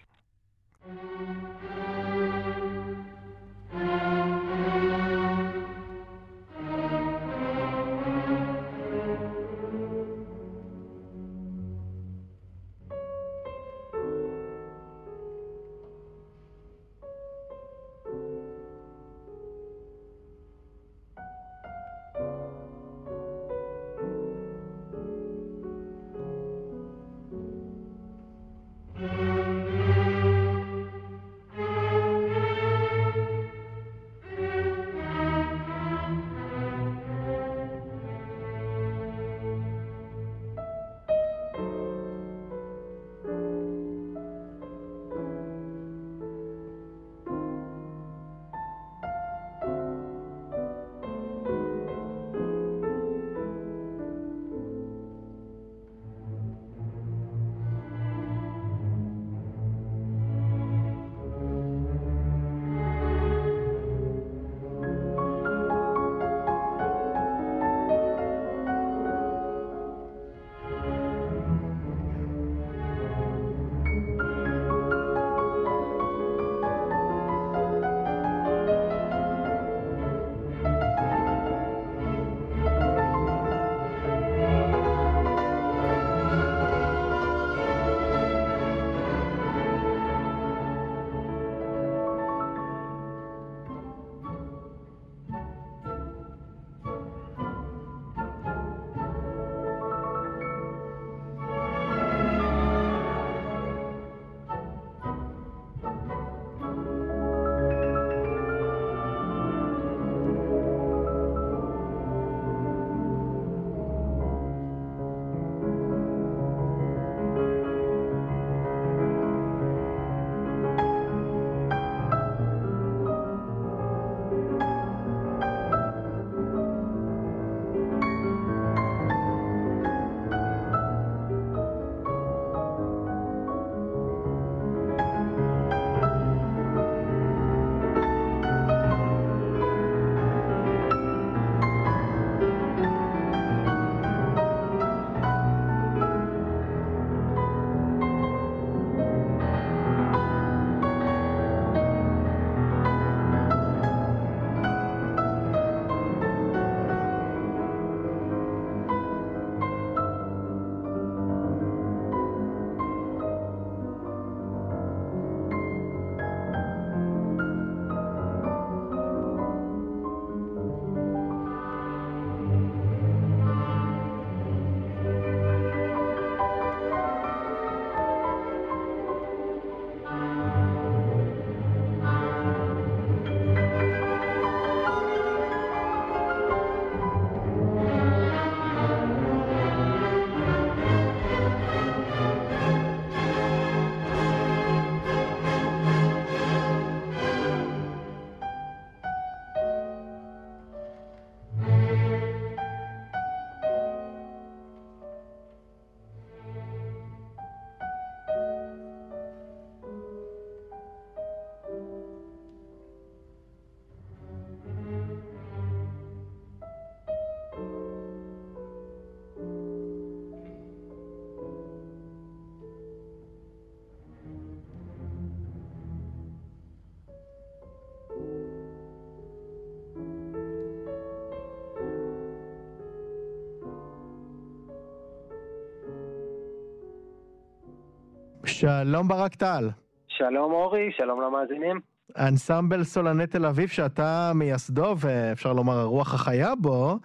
שלום ברק טל. שלום אורי, שלום למאזינים. אנסמבל סולני תל אביב, שאתה מייסדו ואפשר לומר הרוח החיה בו,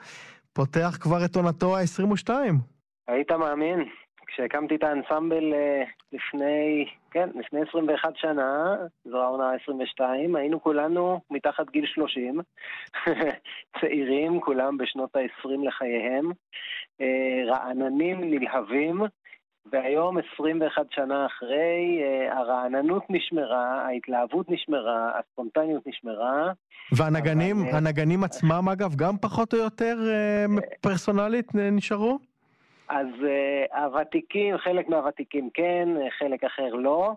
פותח כבר את עונתו ה-22. היית מאמין? כשהקמתי את האנסמבל אה, לפני, כן, לפני 21 שנה, זו העונה ה-22, היינו כולנו מתחת גיל 30, צעירים, כולם בשנות ה-20 לחייהם, אה, רעננים, נלהבים, והיום, 21 שנה אחרי, אה, הרעננות נשמרה, ההתלהבות נשמרה, הספונטניות נשמרה. והנגנים, אבל... הנגנים עצמם אגב, גם פחות או יותר פרסונלית נשארו? אז הוותיקים, חלק מהוותיקים כן, חלק אחר לא.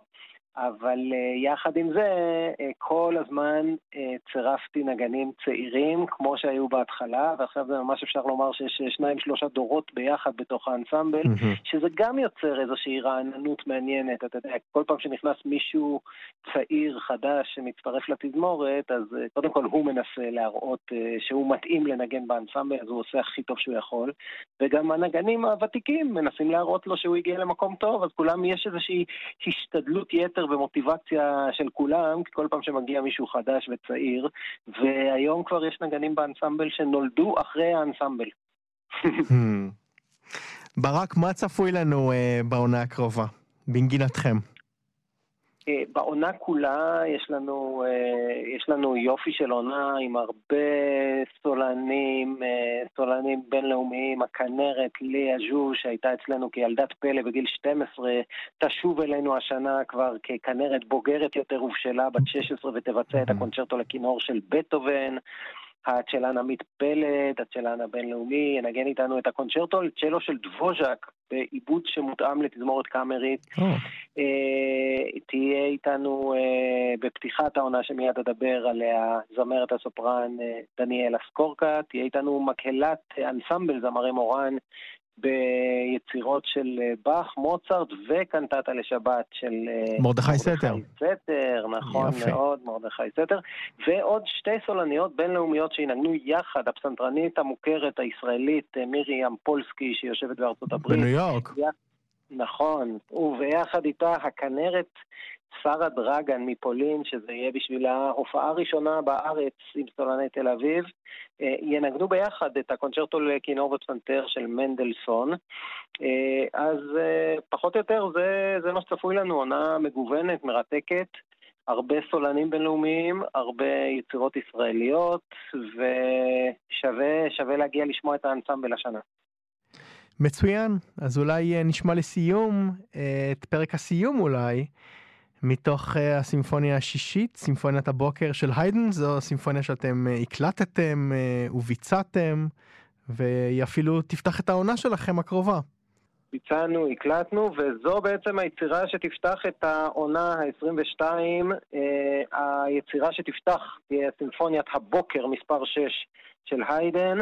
אבל uh, יחד עם זה, uh, כל הזמן uh, צירפתי נגנים צעירים, כמו שהיו בהתחלה, ועכשיו זה ממש אפשר לומר שיש שניים שלושה דורות ביחד בתוך האנסמבל, mm-hmm. שזה גם יוצר איזושהי רעננות מעניינת. אתה יודע, כל פעם שנכנס מישהו צעיר, חדש, שמצטרף לתזמורת, אז קודם כל הוא מנסה להראות שהוא מתאים לנגן באנסמבל, אז הוא עושה הכי טוב שהוא יכול, וגם הנגנים הוותיקים מנסים להראות לו שהוא הגיע למקום טוב, אז כולם יש איזושהי השתדלות יתר ומוטיבציה של כולם, כל פעם שמגיע מישהו חדש וצעיר, והיום כבר יש נגנים באנסמבל שנולדו אחרי האנסמבל. ברק, מה צפוי לנו uh, בעונה הקרובה, בנגינתכם? אה, בעונה כולה יש לנו, אה, יש לנו יופי של עונה עם הרבה סולנים, אה, סולנים בינלאומיים, הכנרת ליה ז'ו שהייתה אצלנו כילדת פלא בגיל 12, תשוב אלינו השנה כבר ככנרת בוגרת יותר ובשלה, בת 16 ותבצע את הקונצ'רטו לכינור של בטהובן. הצ'לן עמית פלד, הצ'לן הבינלאומי, ינגן איתנו את הקונצ'רטו צ'לו של דבוז'ק בעיבוד שמותאם לתזמורת קאמרית. Oh. אה, תהיה איתנו אה, בפתיחת העונה שמיד אדבר עליה זמרת הסופרן אה, דניאלה סקורקה, תהיה איתנו מקהלת אנסמבל זמרי מורן ביצירות של אה, באך, מוצרט וקנטטה לשבת של אה, מרדכי סתר. סתר, נכון יופי. מאוד, מרדכי סתר. ועוד שתי סולניות בינלאומיות שינגנו יחד, הפסנתרנית המוכרת הישראלית אה, מירי אמפולסקי שיושבת בארצות הברית. בניו יורק. נכון, וביחד איתה הכנרת שרה דרגן מפולין, שזה יהיה בשבילה ההופעה הראשונה בארץ עם סולני תל אביב, אה, ינגנו ביחד את הקונצ'רטו לכינור ופסנתר של מנדלסון. אה, אז אה, פחות או יותר זה, זה מה שצפוי לנו, עונה מגוונת, מרתקת. הרבה סולנים בינלאומיים, הרבה יצירות ישראליות, ושווה להגיע לשמוע את האנסמבל השנה. מצוין, אז אולי נשמע לסיום, את פרק הסיום אולי, מתוך uh, הסימפוניה השישית, סימפוניית הבוקר של היידן, זו סימפוניה שאתם uh, הקלטתם uh, וביצעתם, והיא אפילו תפתח את העונה שלכם הקרובה. ביצענו, הקלטנו, וזו בעצם היצירה שתפתח את העונה ה-22. Uh, היצירה שתפתח תהיה סימפוניית הבוקר מספר 6 של היידן.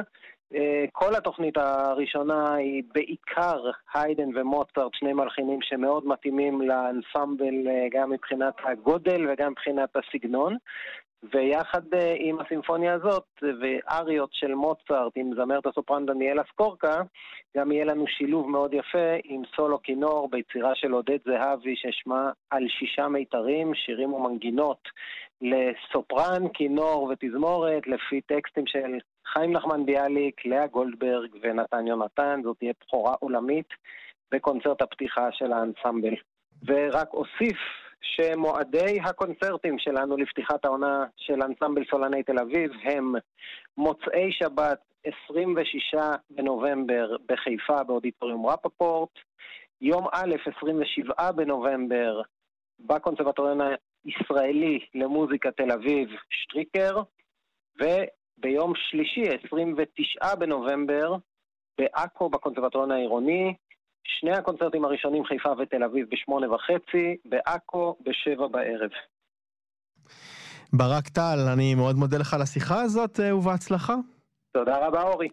אה, כל התוכנית הראשונה היא בעיקר היידן ומוצרט, שני מלחינים שמאוד מתאימים לאנסמבל אה, גם מבחינת הגודל וגם מבחינת הסגנון. ויחד אה, עם הסימפוניה הזאת ואריות של מוצרט עם זמרת הסופרן דניאלה סקורקה, גם יהיה לנו שילוב מאוד יפה עם סולו כינור ביצירה של עודד זהבי ששמה על שישה מיתרים, שירים ומנגינות לסופרן, כינור ותזמורת לפי טקסטים של חיים נחמן ביאליק, לאה גולדברג ונתן יונתן, זאת תהיה בכורה עולמית בקונצרט הפתיחה של האנסמבל. ורק אוסיף שמועדי הקונצרטים שלנו לפתיחת העונה של אנסמבל סולני תל אביב הם מוצאי שבת 26 בנובמבר בחיפה באודיטוריום רפפורט, יום א' 27 בנובמבר בקונסרבטוריון הישראלי למוזיקה תל אביב שטריקר, ביום שלישי, 29 בנובמבר, בעכו בקונסרבטוריון העירוני. שני הקונצרטים הראשונים, חיפה ותל אביב, בשמונה וחצי, בעכו, בשבע בערב. ברק טל, אני מאוד מודה לך על השיחה הזאת, אה, ובהצלחה. תודה רבה, אורי.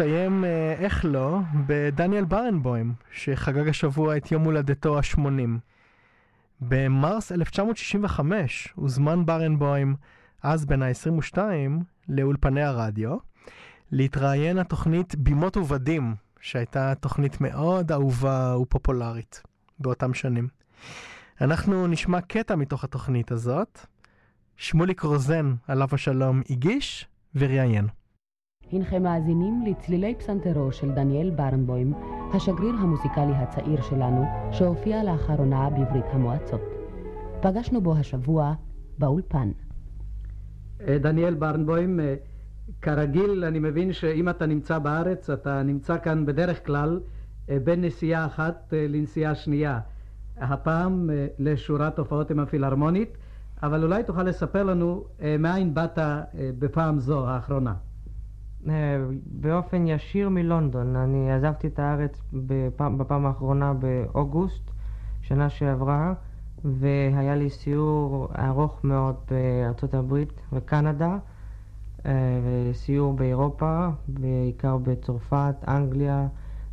ונסיים, אה, איך לא, בדניאל ברנבוים, שחגג השבוע את יום הולדתו ה-80. במרס 1965 הוזמן ברנבוים, אז בן ה-22, לאולפני הרדיו, להתראיין התוכנית בימות ובדים, שהייתה תוכנית מאוד אהובה ופופולרית באותם שנים. אנחנו נשמע קטע מתוך התוכנית הזאת. שמוליק רוזן, עליו השלום, הגיש וראיין. הנכם מאזינים לצלילי פסנתרו של דניאל ברנבוים, השגריר המוזיקלי הצעיר שלנו, שהופיע לאחרונה בברית המועצות. פגשנו בו השבוע באולפן. אה, דניאל ברנבוים, אה, כרגיל, אני מבין שאם אתה נמצא בארץ, אתה נמצא כאן בדרך כלל אה, בין נסיעה אחת לנסיעה שנייה. הפעם לשורת הופעות עם הפילהרמונית, אבל אולי תוכל לספר לנו מאין באת בפעם זו האחרונה. באופן ישיר מלונדון. אני עזבתי את הארץ בפעם, בפעם האחרונה באוגוסט, שנה שעברה, והיה לי סיור ארוך מאוד בארצות הברית וקנדה, אה, וסיור באירופה, בעיקר בצרפת, אנגליה,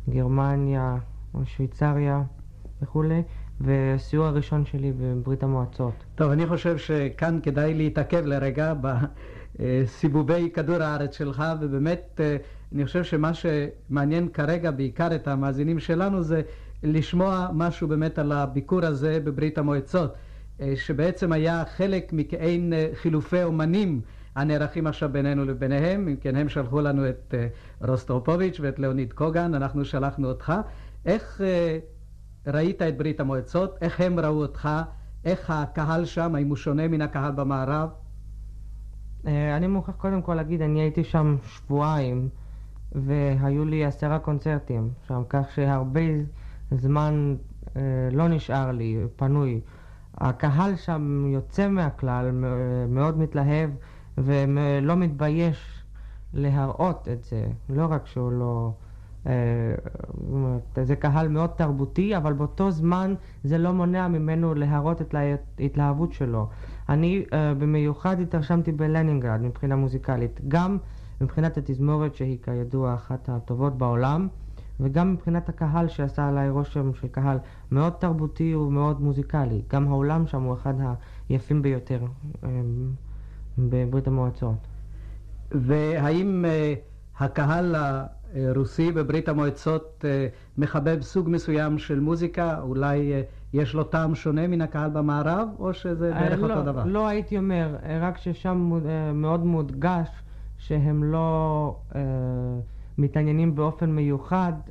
גרמניה, שוויצריה וכולי. וסיור הראשון שלי בברית המועצות. טוב, אני חושב שכאן כדאי להתעכב לרגע בסיבובי כדור הארץ שלך, ובאמת אה, אני חושב שמה שמעניין כרגע בעיקר את המאזינים שלנו זה לשמוע משהו באמת על הביקור הזה בברית המועצות, אה, שבעצם היה חלק מכאין אה, חילופי אומנים הנערכים עכשיו בינינו לביניהם, אם כן הם שלחו לנו את רוסטרופוביץ' ואת ליאוניד קוגן, אנחנו שלחנו אותך. איך ראית את ברית המועצות, איך הם ראו אותך, איך הקהל שם, האם הוא שונה מן הקהל במערב? אה, אני מוכרח קודם כל להגיד, אני הייתי שם שבועיים והיו לי עשרה קונצרטים שם, כך שהרבה זמן אה, לא נשאר לי פנוי. הקהל שם יוצא מהכלל, מאוד מתלהב ולא מתבייש להראות את זה, לא רק שהוא לא... אה, זה קהל מאוד תרבותי, אבל באותו זמן זה לא מונע ממנו להראות את ההתלהבות שלו. אני uh, במיוחד התרשמתי בלנינגרד מבחינה מוזיקלית, גם מבחינת התזמורת שהיא כידוע אחת הטובות בעולם, וגם מבחינת הקהל שעשה עליי רושם של קהל מאוד תרבותי ומאוד מוזיקלי. גם העולם שם הוא אחד היפים ביותר um, בברית המועצות. והאם uh, הקהל רוסי בברית המועצות אה, מחבב סוג מסוים של מוזיקה, אולי אה, יש לו טעם שונה מן הקהל במערב, או שזה אה, בערך לא, אותו דבר? לא הייתי אומר, רק ששם מאוד מודגש שהם לא מתעניינים באופן מיוחד